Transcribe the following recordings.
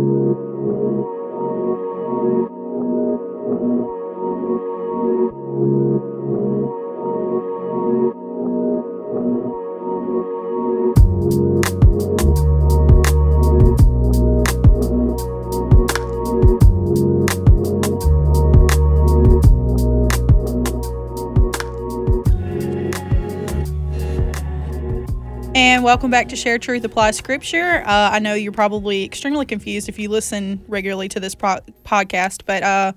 And welcome back to Share Truth Apply Scripture. Uh, I know you're probably extremely confused if you listen regularly to this pro- podcast, but uh,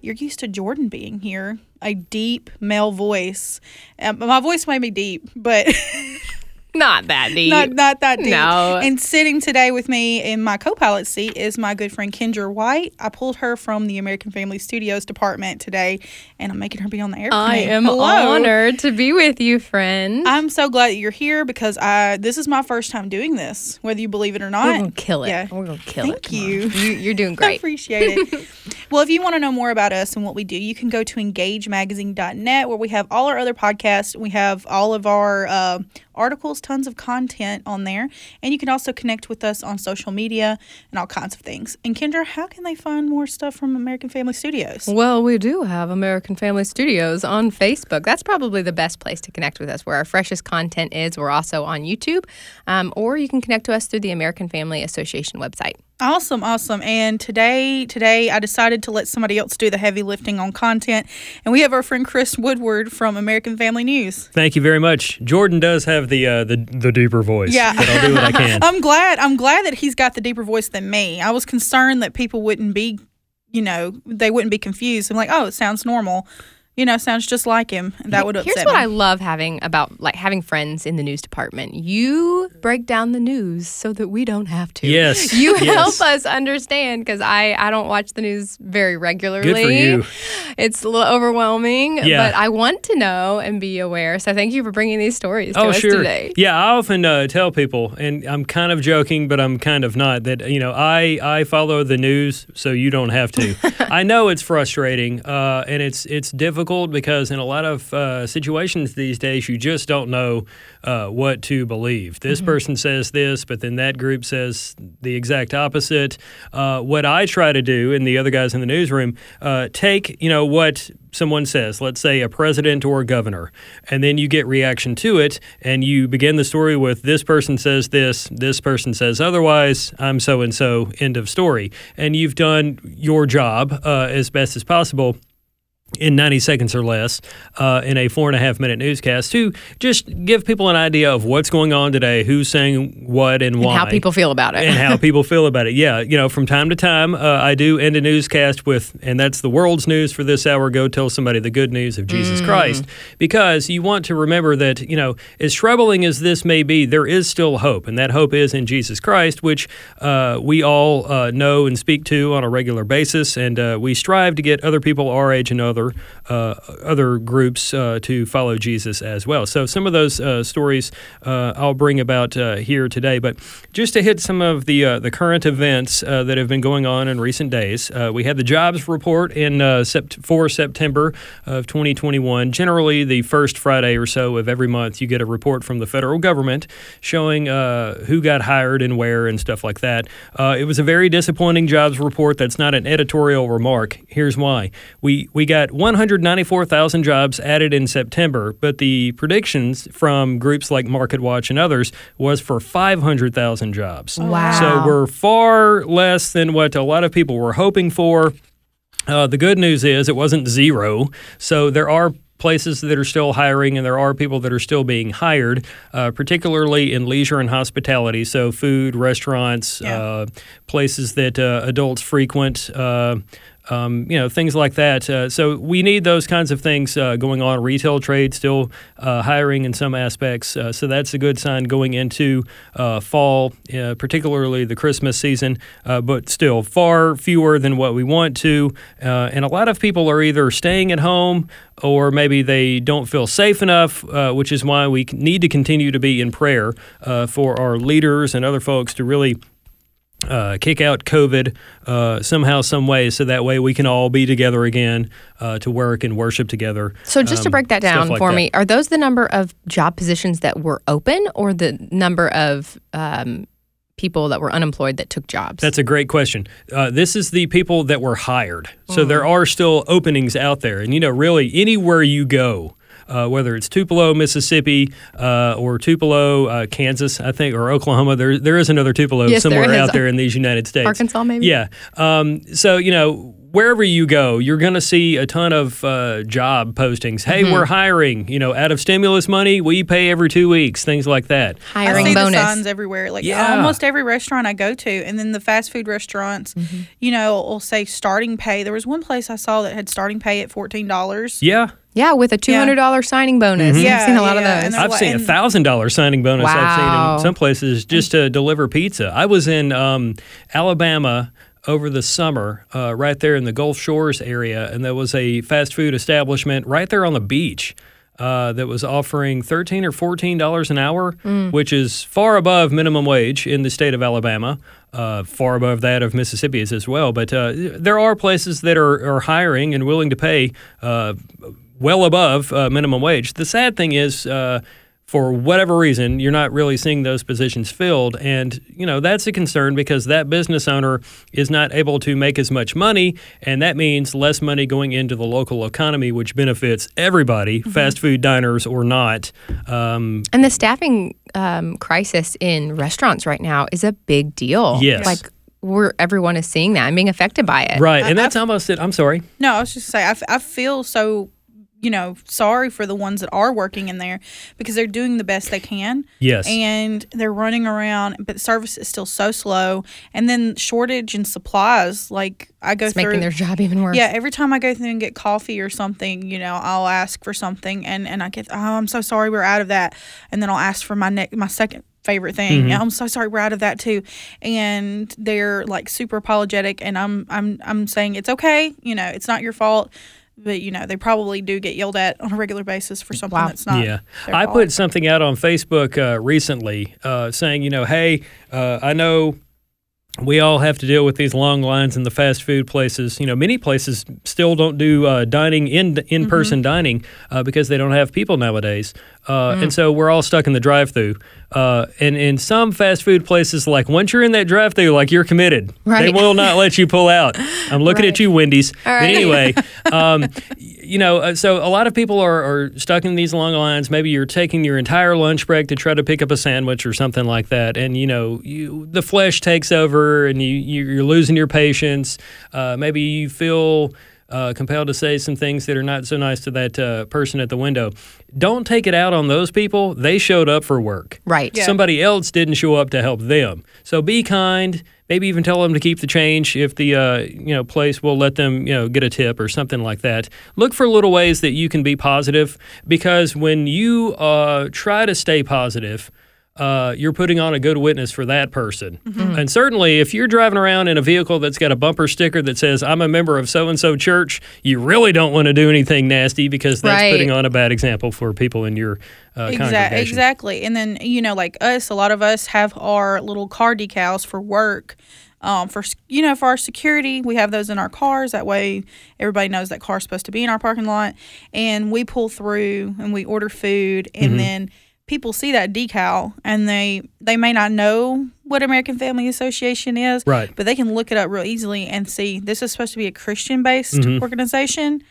you're used to Jordan being here, a deep male voice. Um, my voice may be deep, but Not that deep. not not that deep. No. And sitting today with me in my co-pilot seat is my good friend Kendra White. I pulled her from the American Family Studios department today, and I'm making her be on the airplane. I am Hello. honored to be with you, friend. I'm so glad that you're here because I this is my first time doing this, whether you believe it or not. We're gonna kill it. Yeah. We're gonna kill Thank it. Come you. you. You're doing great. I appreciate it. well, if you want to know more about us and what we do, you can go to engagemagazine.net where we have all our other podcasts. We have all of our uh, articles, tons of content on there. And you can also connect with us on social media and all kinds of things. And Kendra, how can they find more stuff from American Family Studios? Well, we do have American Family Studios on Facebook. That's probably the best place to connect with us, where our freshest content is. We're also on YouTube, um, or you can connect to us through the American Family Association website. Awesome, awesome. And today, today I decided to let somebody else do the heavy lifting on content. And we have our friend Chris Woodward from American Family News. Thank you very much. Jordan does have the uh, the the deeper voice. Yeah. but I'll do what I can. I'm glad. I'm glad that he's got the deeper voice than me. I was concerned that people wouldn't be, you know, they wouldn't be confused. I'm like, oh, it sounds normal. You know, sounds just like him. That would upset Here's what me. I love having about like having friends in the news department. You break down the news so that we don't have to. Yes, You yes. help us understand because I I don't watch the news very regularly. Good for you. It's a little overwhelming, Yeah. but I want to know and be aware. So thank you for bringing these stories to Oh, us sure. today. Yeah, I often uh, tell people, and I'm kind of joking, but I'm kind of not, that, you know, I, I follow the news so you don't have to. I know it's frustrating uh, and it's, it's difficult because in a lot of uh, situations these days, you just don't know uh, what to believe. This person says this, but then that group says the exact opposite. Uh, what I try to do, and the other guys in the newsroom, uh, take, you know, what someone says, let's say a president or a governor, and then you get reaction to it, and you begin the story with this person says this, this person says otherwise, I'm so and so, end of story. And you've done your job uh, as best as possible in 90 seconds or less uh, in a four and a half minute newscast to just give people an idea of what's going on today, who's saying what and why And how people feel about it. and how people feel about it. Yeah, you know, from time to time, uh, I do end a newscast with, and that's the world's news for this hour. Go tell somebody the good news of Jesus Christ, because you want to remember that you know, as troubling as this may be, there is still hope, and that hope is in Jesus Christ, which uh, we all uh, know and speak to on a regular basis, and uh, we strive to get other people our age and other uh, other groups uh, to follow Jesus as well. So some of those uh, stories I'll bring about here today, but just to hit some of the the current events that have been going on in recent days, we had the jobs report in sept- for September of 2021. Generally, the first Friday or so of every month, you get a report from the federal government showing uh, who got hired and where and stuff like that. Uh, it was a very disappointing jobs report. That's not an editorial remark. Here's why: we we got 194,000 jobs added in September, but the predictions from groups like MarketWatch and others was for 500,000 jobs. Wow. So we're far less than what a lot of people were hoping for. Uh, the good news is it wasn't zero. So there are places that are still hiring and there are people that are still being hired, uh, particularly in leisure and hospitality. So food, restaurants, Yeah. uh, places that uh, adults frequent. Um, you know things like that. Uh, so we need those kinds of things uh, going on. Retail trade still uh, hiring in some aspects. Uh, so that's a good sign going into uh, fall, uh, particularly the Christmas season. But still far fewer than what we want to. And a lot of people are either staying at home or maybe they don't feel safe enough, which is why we need to continue to be in prayer for our leaders and other folks to really uh, kick out COVID uh, somehow, some way, so that way we can all be together again uh, to work and worship together. So just to Um, break that down like for that. me, are those the number of job positions that were open or the number of um, people that were unemployed that took jobs? That's a great question. Uh, this is the people that were hired. So Mm. there are still openings out there. And, you know, really anywhere you go, uh, whether it's Tupelo, Mississippi, uh, or Tupelo, uh, Kansas, I think, or Oklahoma, there, there is another Tupelo Yes, somewhere is. out there in these United States. Arkansas, maybe? Yeah. Um, so, you know, wherever you go, you're going to see a ton of uh, job postings. Hey, Mm-hmm. we're hiring, you know, out of stimulus money, we pay every two weeks, things like that. I Hiring see bonus. the signs everywhere, like Yeah. almost every restaurant I go to, and then the fast food restaurants, Mm-hmm. you know, will say starting pay. There was one place I saw that had starting pay at fourteen dollars. Yeah. Yeah, with a two hundred dollar signing bonus. Yeah, I've seen a lot yeah, of those. I've seen a thousand dollar signing bonus. I've seen Wow. in some places just to deliver pizza. I was in um, Alabama over the summer, uh, right there in the Gulf Shores area, and there was a fast food establishment right there on the beach. Uh, that was offering thirteen or fourteen dollars an hour, which is far above minimum wage in the state of Alabama, uh, far above that of Mississippi's as well. But uh, there are places that are, are hiring and willing to pay uh, well above uh, minimum wage. The sad thing is, uh, for whatever reason, you're not really seeing those positions filled, and you know that's a concern because that business owner is not able to make as much money, and that means less money going into the local economy, which benefits everybody, fast food diners or not. Um, And the staffing um, crisis in restaurants right now is a big deal. Yes. Like we're everyone is seeing that and being affected by it. right, and that's almost it. I'm sorry. No, I was just saying I, f- I feel so, you know, sorry for the ones that are working in there because they're doing the best they can. Yes. And they're running around, but service is still so slow. And then shortage in supplies. Like I go It's through. making their job even worse. Yeah, every time I go through and get coffee or something, you know, I'll ask for something, and and I get, oh, I'm so sorry, we're out of that, and then I'll ask for my next, my second favorite thing. Mm-hmm. I'm so sorry, we're out of that too, and they're like super apologetic, and I'm I'm I'm saying it's okay, you know, it's not your fault. But you know they probably do get yelled at on a regular basis for something Wow. that's not. yeah, their I fault. put something out on Facebook uh, recently uh, saying, you know, hey, uh, I know we all have to deal with these long lines in the fast food places. You know, many places still don't do uh, dining in in person dining uh, because they don't have people nowadays, uh, and so we're all stuck in the drive-through. Uh, and in some fast food places, like once you're in that drive-through, like you're committed. They will not let you pull out. I'm looking at you, Wendy's. All But anyway, um, you know, uh, so a lot of people are, are stuck in these long lines. Maybe you're taking your entire lunch break to try to pick up a sandwich or something like that, and you know, you the flesh takes over, and you- you're losing your patience. Uh, maybe you feel. Uh, compelled to say some things that are not so nice to that uh, person at the window. Don't take it out on those people. They showed up for work. Right. Yeah. Somebody else didn't show up to help them. So be kind. Maybe even tell them to keep the change if the uh, you know place will let them you know get a tip or something like that. Look for little ways that you can be positive because when you uh, try to stay positive. Uh, you're putting on a good witness for that person. And certainly, if you're driving around in a vehicle that's got a bumper sticker that says, I'm a member of so and so church, you really don't want to do anything nasty because that's Right. putting on a bad example for people in your uh, Exactly. congregation. Exactly. And then you know, like us, a lot of us have our little car decals for work. Um, for you know, for our security, we have those in our cars. That way, everybody knows that car's supposed to be in our parking lot. And we pull through and we order food, and Mm-hmm. then people see that decal, and they they may not know what American Family Association is, Right. But they can look it up real easily and see this is supposed to be a Christian based Mhm. organization.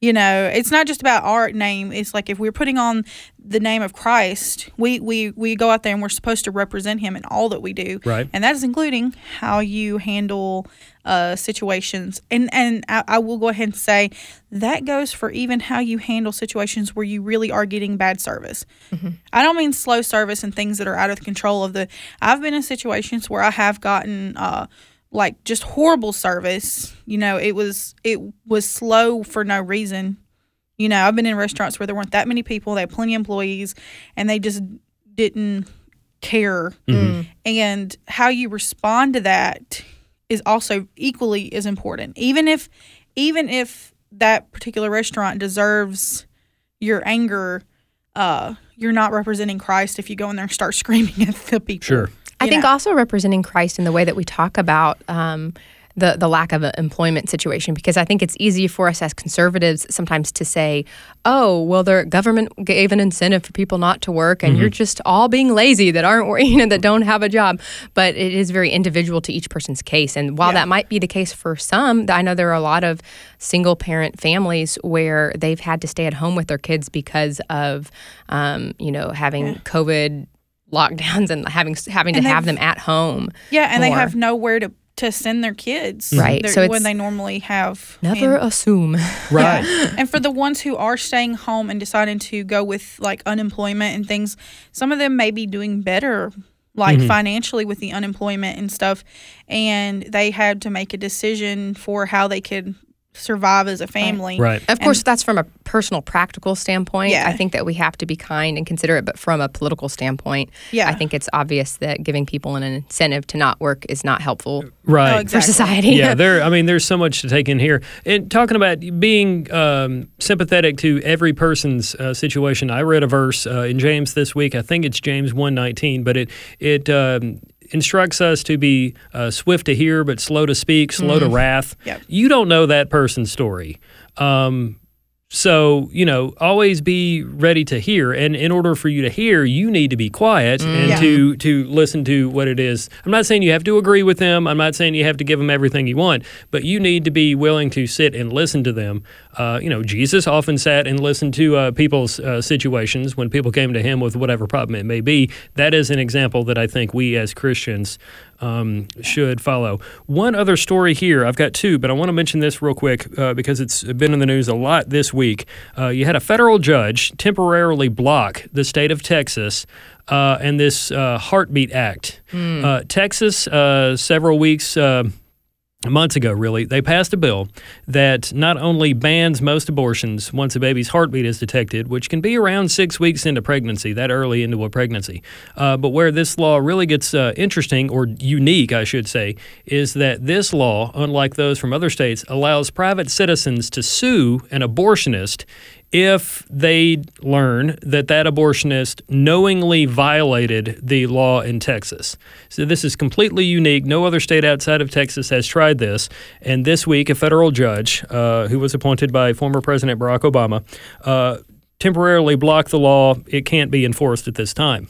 You know, it's not just about our name. It's like if we're putting on the name of Christ, we we we go out there and we're supposed to represent Him in all that we do, Right. And that is including how you handle uh, situations. And and I, I will go ahead and say that goes for even how you handle situations where you really are getting bad service. I don't mean slow service and things that are out of the control of the. I've been in situations where I have gotten. Uh, like just horrible service. You know, it was it was slow for no reason. You know, I've been in restaurants where there weren't that many people, they had plenty of employees, and they just didn't care. And how you respond to that is also equally as important. Even if even if that particular restaurant deserves your anger, uh, you're not representing Christ if you go in there and start screaming at the people. Sure. I you think know. also representing Christ in the way that we talk about um, the the lack of an employment situation because I think it's easy for us as conservatives sometimes to say, "Oh, well, the government gave an incentive for people not to work, and you're just all being lazy that aren't you know that don't have a job." But it is very individual to each person's case, and while Yeah. that might be the case for some, I know there are a lot of single parent families where they've had to stay at home with their kids because of um, you know having COVID lockdowns and having having And to have them at home. Yeah, and they have nowhere to to send their kids. Right, They're- so when they normally have Never and- assume. Right. and for the ones who are staying home and deciding to go with like unemployment and things, some of them may be doing better like Mm-hmm. financially with the unemployment and stuff and they had to make a decision for how they could survive as a family. Right. Of course, that's from a personal, practical standpoint. Yeah. I think that we have to be kind and considerate, but from a political standpoint, Yeah. I think it's obvious that giving people an incentive to not work is not helpful Right. Oh, for society. yeah, there. I mean, there's so much to take in here. And talking about being um, sympathetic to every person's uh, situation, I read a verse uh, in James this week. I think it's James 1:19, but it it um, instructs us to be uh, swift to hear, but slow to speak, slow to wrath. Yep. You don't know that person's story. Um, so, you know, always be ready to hear. And in order for you to hear, you need to be quiet and Yeah. to to listen to what it is. I'm not saying you have to agree with them. I'm not saying you have to give them everything you want, but you need to be willing to sit and listen to them. Uh, you know, Jesus often sat and listened to uh, people's uh, situations when people came to him with whatever problem it may be. That is an example that I think we as Christians um, should follow. One other story here, I've got two, but I want to mention this real quick uh, because it's been in the news a lot this week. Uh, you had a federal judge temporarily block the state of Texas uh, and this uh, Heartbeat Act. Uh, Texas, uh, several weeks. Months ago, really, they passed a bill that not only bans most abortions once a baby's heartbeat is detected, which can be around six weeks into pregnancy, that early into a pregnancy, uh, but where this law really gets uh, interesting or unique, I should say, is that this law, unlike those from other states, allows private citizens to sue an abortionist if they learn that that abortionist knowingly violated the law in Texas. So this is completely unique. No other state outside of Texas has tried this. And this week, a federal judge uh, who was appointed by former President Barack Obama uh, temporarily blocked the law. It can't be enforced at this time.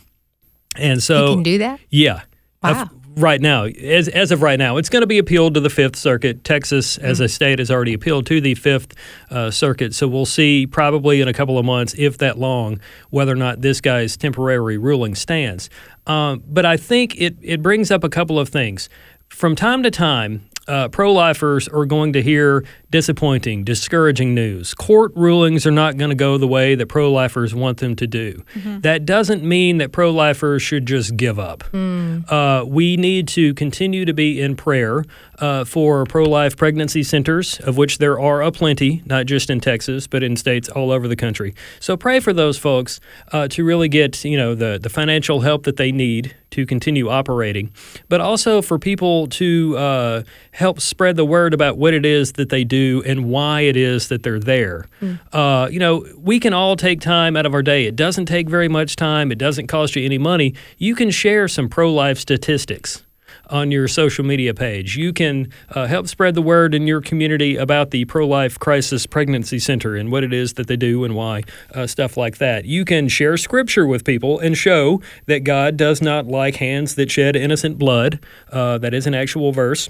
And so you can do that. yeah. Wow. Right now, as, as of right now, it's going to be appealed to the Fifth Circuit. Texas, as a state, has already appealed to the Fifth uh, Circuit. So we'll see probably in a couple of months, if that long, whether or not this guy's temporary ruling stands. Um, but I think it, it brings up a couple of things. From time to time, uh, pro lifers are going to hear disappointing, discouraging news. Court rulings are not going to go the way that pro lifers want them to do. That doesn't mean that pro lifers should just give up. Uh, we need to continue to be in prayer uh, for pro life pregnancy centers, of which there are a plenty, not just in Texas, but in states all over the country. So pray for those folks uh, to really get you know the, the financial help that they need to continue operating, but also for people to uh, help spread the word about what it is that they do and why it is that they're there. Uh, you know, we can all take time out of our day. It doesn't take very much time, it doesn't cost you any money. You can share some pro life statistics on your social media page. You can uh, help spread the word in your community about the Pro Life Crisis Pregnancy Center and what it is that they do and why, uh, stuff like that. You can share scripture with people and show that God does not like hands that shed innocent blood. Uh, that is an actual verse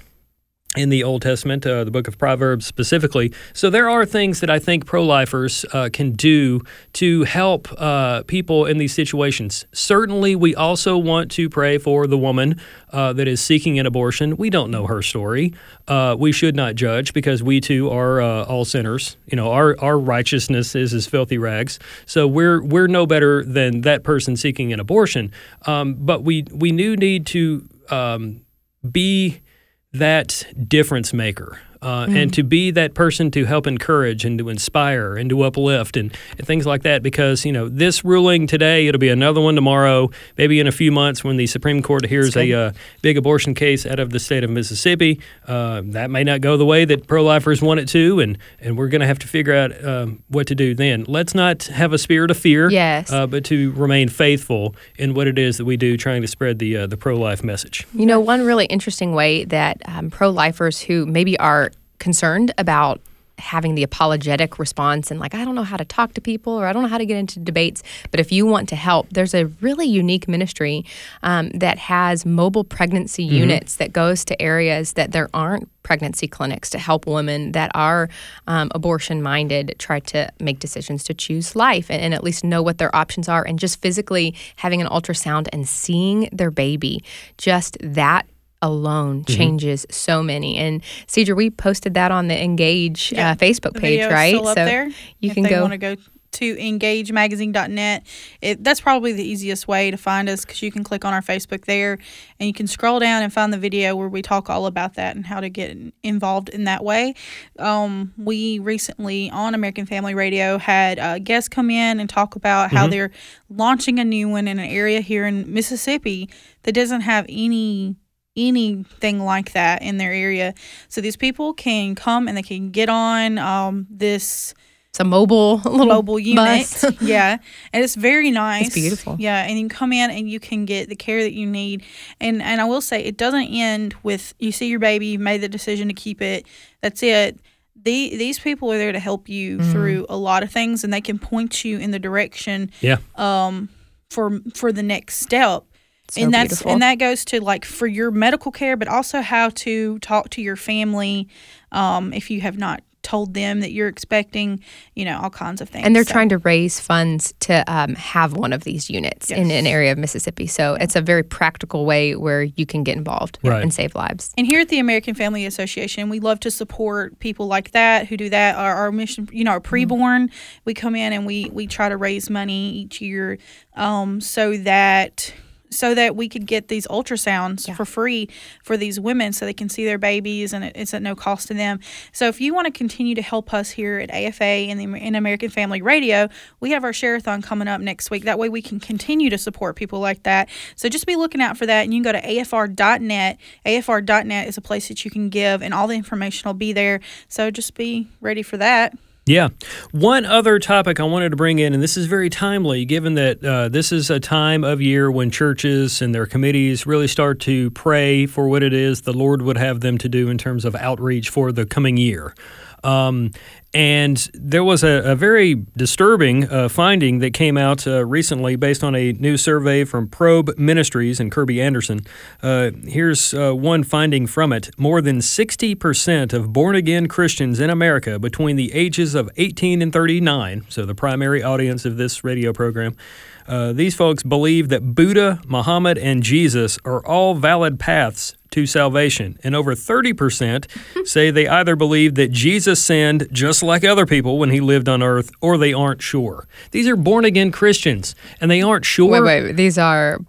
in the Old Testament, uh, the book of Proverbs specifically. So there are things that I think pro lifers uh, can do to help uh, people in these situations. Certainly, we also want to pray for the woman uh, that is seeking an abortion. We don't know her story. Uh, we should not judge because we too are uh, all sinners. You know, our, our righteousness is as filthy rags. So we're we're no better than that person seeking an abortion. Um, but we we do need to um, be that difference maker. Uh, and to be that person to help encourage and to inspire and to uplift and, and things like that. Because you know this ruling today, it'll be another one tomorrow, maybe in a few months when the Supreme Court hears a uh, big abortion case out of the state of Mississippi. Uh, that may not go the way that pro-lifers want it to, and and we're going to have to figure out um, what to do then. Let's not have a spirit of fear, Yes. uh, but to remain faithful in what it is that we do, trying to spread the uh, the pro-life message. You know, one really interesting way that um, pro lifers who maybe are concerned about having the apologetic response and like, I don't know how to talk to people or I don't know how to get into debates, but if you want to help, there's a really unique ministry um, that has mobile pregnancy units that goes to areas that there aren't pregnancy clinics to help women that are um, abortion minded try to make decisions to choose life and, and at least know what their options are and just physically having an ultrasound and seeing their baby. Just that alone Mm-hmm. changes so many and Cedar we posted that on the engage Yeah, uh, facebook page video right Still up there. you if can they go want to go to engagemagazine.net. It, that's probably the easiest way to find us because you can click on our Facebook there and you can scroll down and find the video where we talk all about that and how to get involved in that way. Um, we recently on American Family Radio had uh, guests come in and talk about how they're launching a new one in an area here in Mississippi that doesn't have any anything like that in their area. So these people can come and they can get on um, this it's a mobile little mobile unit. bus. yeah. And it's very nice. It's beautiful. Yeah. And you can come in and you can get the care that you need. And and I will say it doesn't end with you see your baby, you made the decision to keep it. That's it. The, these people are there to help you Mm-hmm. through a lot of things and they can point you in the direction Yeah. um for for the next step So and that's beautiful. and that goes to like for your medical care but also how to talk to your family um if you have not told them that you're expecting you know all kinds of things and they're So- trying to raise funds to um, have one of these units in an area of Mississippi. So it's a very practical way where you can get involved Right. and save lives. And here at the American Family Association, we love to support people like that who do that. Our, our mission, you know, our preborn, we come in and we we try to raise money each year, um, so that so that we could get these ultrasounds for free for these women, so they can see their babies and it's at no cost to them. So if you want to continue to help us here at AFA and the in American Family Radio, we have our shareathon coming up next week. That way we can continue to support people like that. So just be looking out for that, and you can go to afr.net. AFR.net is a place that you can give, and all the information will be there. So just be ready for that. Yeah. One other topic I wanted to bring in, and this is very timely given that uh, this is a time of year when churches and their committees really start to pray for what it is the Lord would have them to do in terms of outreach for the coming year. Um, and there was a, a very disturbing uh, finding that came out uh, recently based on a new survey from Probe Ministries and Kirby Anderson. Uh, here's uh, one finding from it More than 60% of born again Christians in America between the ages of 18 and 39, so the primary audience of this radio program, uh, these folks believe that Buddha, Muhammad, and Jesus are all valid paths to salvation. And over 30% say they either believe that Jesus sinned just like other people when he lived on earth, or they aren't sure. These are born again Christians, and they aren't sure. Wait, wait. These are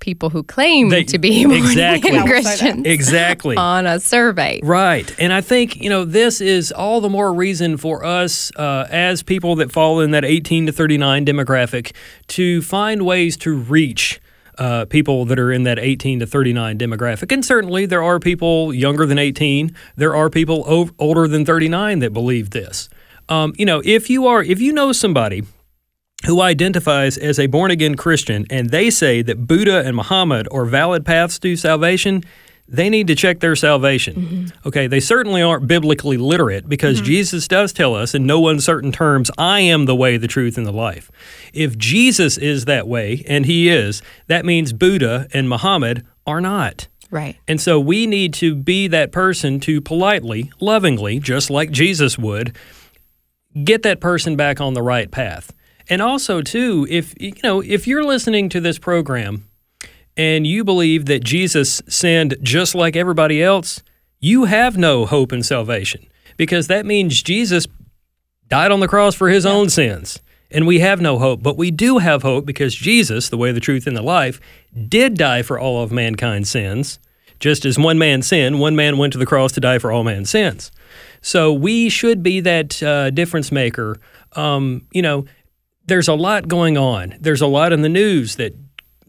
people who claim They- to be born exactly. again I will say that. Christians Exactly. on a survey. Right. And I think, you know, this is all the more reason for us uh, as people that fall in that 18 to 39 demographic to find ways to reach. Uh, people that are in that 18 to 39 demographic. And certainly there are people younger than 18. There are people o- older than 39 that believe this. Um, you know, if you are, if you know somebody who identifies as a born again Christian and they say that Buddha and Muhammad are valid paths to salvation, they need to check their salvation. Mm-hmm. Okay, they certainly aren't biblically literate because mm-hmm. Jesus does tell us in no uncertain terms, I am the way, the truth, and the life. If Jesus is that way, and he is, that means Buddha and Muhammad are not. Right. And so we need to be that person to politely, lovingly, just like Jesus would, get that person back on the right path. And also too, if you know, if you're listening to this program and you believe that Jesus sinned just like everybody else, you have no hope in salvation because that means Jesus died on the cross for his own sins. And we have no hope, but we do have hope because Jesus, the way, the truth, and the life, did die for all of mankind's sins Just as one man sinned, one man went to the cross to die for all man's sins. So we should be that uh, difference maker. Um, you know, there's a lot going on. There's a lot in the news that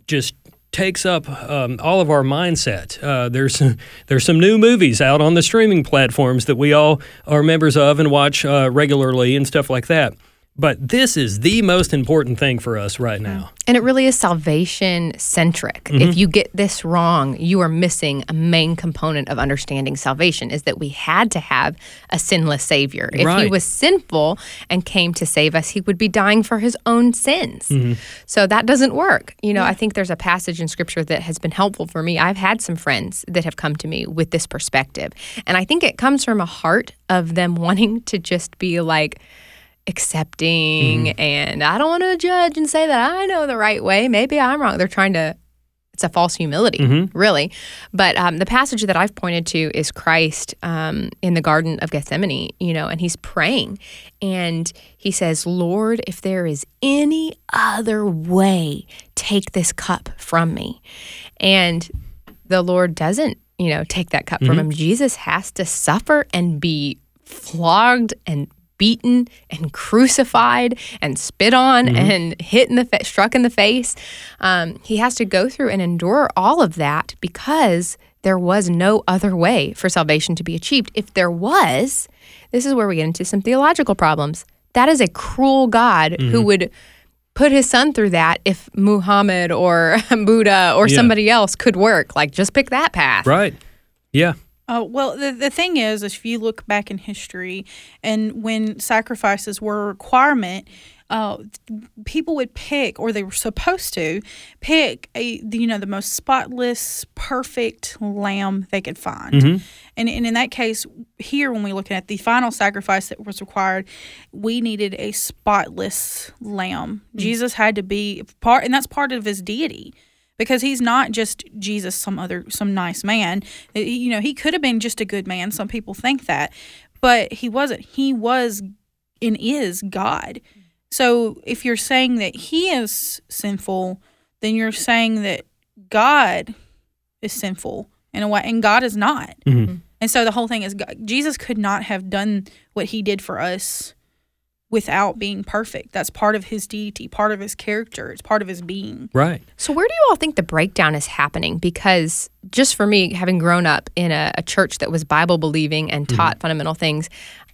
just takes up um, all of our mindset. Uh, there's there's some new movies out on the streaming platforms that we all are members of and watch uh, regularly and stuff like that. But this is the most important thing for us right now. And it really is salvation centric. Mm-hmm. If you get this wrong, you are missing a main component of understanding salvation is that we had to have a sinless savior. If he was sinful and came to save us, he would be dying for his own sins. Mm-hmm. So that doesn't work. You know, I think there's a passage in scripture that has been helpful for me. I've had some friends that have come to me with this perspective. And I think it comes from a heart of them wanting to just be like, accepting and I don't want to judge and say that I know the right way. Maybe I'm wrong. They're trying to it's a false humility, really. But um, the passage that I've pointed to is Christ um, in the Garden of Gethsemane, you know, and he's praying. And he says, Lord, if there is any other way, take this cup from me. And the Lord doesn't, you know, take that cup from him. Jesus has to suffer and be flogged and beaten and crucified and spit on and hit in the fa- struck in the face. Um, he has to go through and endure all of that because there was no other way for salvation to be achieved. If there was, this is where we get into some theological problems. That is a cruel God who would put his son through that if Muhammad or Buddha or Yeah. somebody else could work. Like, just pick that path. Right. Yeah. Uh, well, the, the thing is, if you look back in history and when sacrifices were a requirement, uh, people would pick, or they were supposed to pick, a the, you know the most spotless, perfect lamb they could find. And, and in that case, here when we look at the final sacrifice that was required, we needed a spotless lamb. Jesus had to be part, and that's part of his deity because he's not just Jesus, some other, some nice man. You know, he could have been just a good man. Some people think that, but he wasn't. He was and is God. So if you're saying that he is sinful, then you're saying that God is sinful in a way, and God is not. Mhm. And so the whole thing is, God, Jesus could not have done what he did for us without being perfect. That's part of his deity, part of his character, it's part of his being. Right. So, where do you all think the breakdown is happening? Because just for me, having grown up in a, a church that was Bible believing and mm-hmm. taught fundamental things,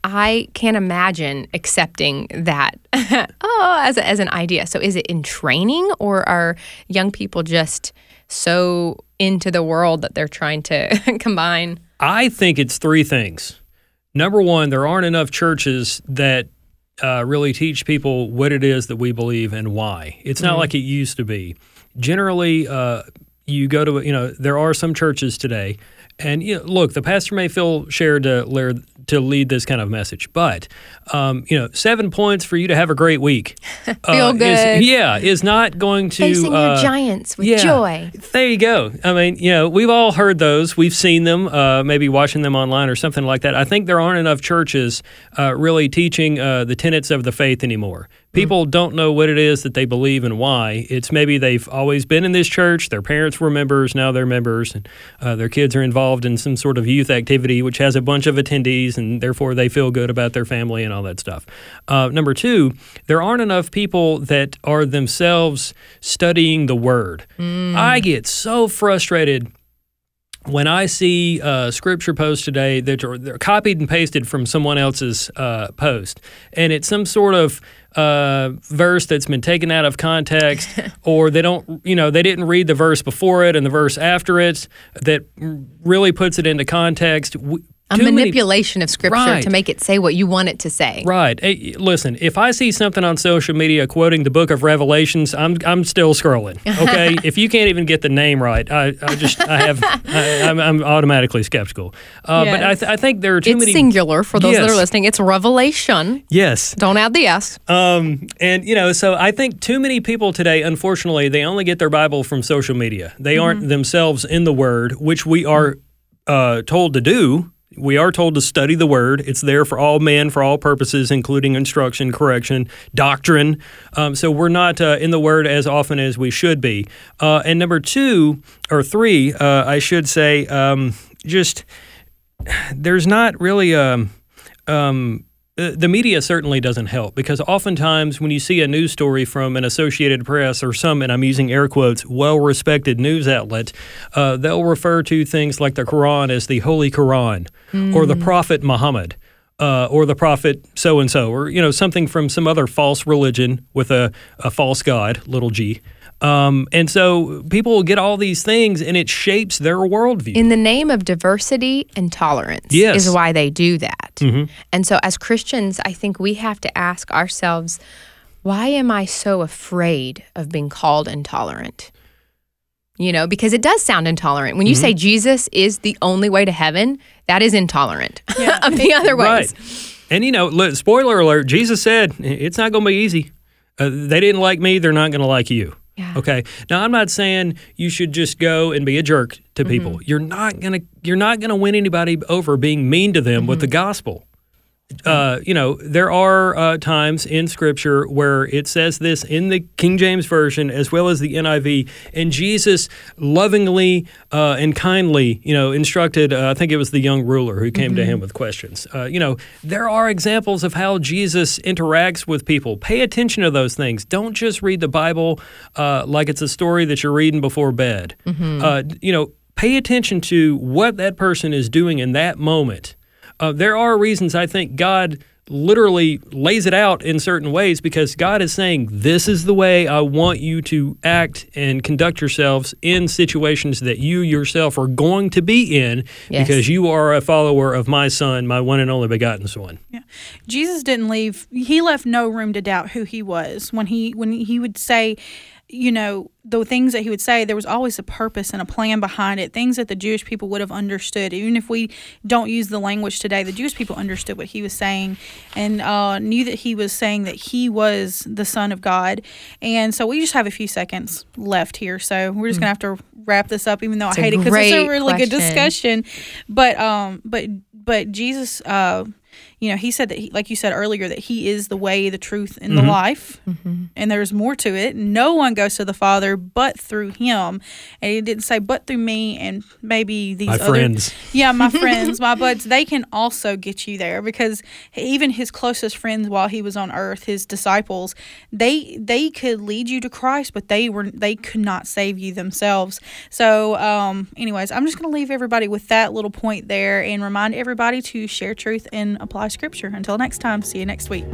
I can't imagine accepting that oh as a, as an idea. So, is it in training, or are young people just so into the world that they're trying to combine? I think it's three things. Number one, there aren't enough churches that uh, really teach people what it is that we believe and why. It's not like it used to be. Generally, uh, you go to, you know, there are some churches today, and you know, look, the pastor may feel shared to, to lead this kind of message, but, um, you know, seven points for you to have a great week. Feel is- good. yeah, is not going to. Facing your uh, giants with yeah. joy. There you go. I mean, you know, we've all heard those. We've seen them, uh, maybe watching them online or something like that. I think there aren't enough churches uh, really teaching uh, the tenets of the faith anymore. People don't know what it is that they believe and why. It's maybe they've always been in this church, their parents were members, now they're members, and uh, their kids are involved in some sort of youth activity which has a bunch of attendees, and therefore they feel good about their family and all that stuff. Uh, number two, there aren't enough people that are themselves studying the Word. I get so frustrated when I see uh, scripture posts today that are they're copied and pasted from someone else's uh, post, and it's some sort of uh, verse that's been taken out of context, or they don't, you know, they didn't read the verse before it and the verse after it that really puts it into context. W- A too many- manipulation of scripture Right. to make it say what you want it to say. Right. Hey, listen, if I see something on social media quoting the book of Revelations, I'm I'm still scrolling. Okay. if you can't even get the name right, I, I just I have I, I'm, I'm automatically skeptical. Uh, But I, th- I think there are too It's many singular for those that are listening. It's revelation. Yes. Don't add the S. Um, and you know, so I think too many people today, unfortunately, they only get their Bible from social media. They aren't themselves in the Word, which we are uh, told to do. We are told to study the word. It's there for all men, for all purposes, including instruction, correction, doctrine. Um, so we're not uh, in the word as often as we should be. Uh, and number two or three, uh, I should say, um, just there's not really a. Um, um the media certainly doesn't help because oftentimes when you see a news story from an Associated Press or some, and I'm using air quotes, well respected news outlet, uh, they'll refer to things like the Quran as the Holy Quran mm. or the hmm. Prophet Muhammad. Uh, or the prophet so and so, or you know something from some other false religion with a, a false god, little g. Um, and so people will get all these things and it shapes their worldview. In the name of diversity and tolerance yes. is why they do that. Mm-hmm. And so as Christians, I think we have to ask ourselves, why am I so afraid of being called intolerant? You know, because it does sound intolerant. When you mm-hmm. say Jesus is the only way to heaven, that is intolerant yeah. of the other ways. Right. And you know, look, spoiler alert, Jesus said it's not going to be easy. Uh, they didn't like me, they're not going to like you. Yeah. Okay. Now I'm not saying you should just go and be a jerk to mm-hmm. people. You're not gonna you're not gonna win anybody over being mean to them mm-hmm. with the gospel uh, you know, there are uh, times in Scripture where it says this in the King James Version as well as the NIV, and Jesus lovingly uh, and kindly, you know, instructed, uh, I think it was the young ruler who came mm-hmm. to him with questions. Uh, you know, there are examples of how Jesus interacts with people. Pay attention to those things. Don't just read the Bible uh, like it's a story that you're reading before bed. Mm-hmm. you know, pay attention to what that person is doing in that moment uh, there are reasons I think God literally lays it out in certain ways because God is saying, This is the way I want you to act and conduct yourselves in situations that you yourself are going to be in yes. because you are a follower of my Son, my one and only begotten Son. Yeah. Jesus didn't leave, he left no room to doubt who he was when he when he would say, you know, the things that he would say, there was always a purpose and a plan behind it, things that the Jewish people would have understood. Even if we don't use the language today, the Jewish people understood what he was saying and uh, knew that he was saying that he was the Son of God. And so we just have a few seconds left here. So we're just going to have to wrap this up, even though it's I hate it because it's a really question. good discussion. But, um, but, but Jesus, uh, you know, he said that, he, like you said earlier, that he is the way, the truth, and mm-hmm. the life. Mm-hmm. And there's more to it. No one goes to the Father but through him. And he didn't say, but through me and maybe these my other, friends. Yeah, my friends, my buds. They can also get you there because even his closest friends while he was on earth, his disciples, they they could lead you to Christ, but they were they could not save you themselves. So, um, anyways, I'm just going to leave everybody with that little point there and remind everybody to share truth and apply Scripture. Until next time, see you next week.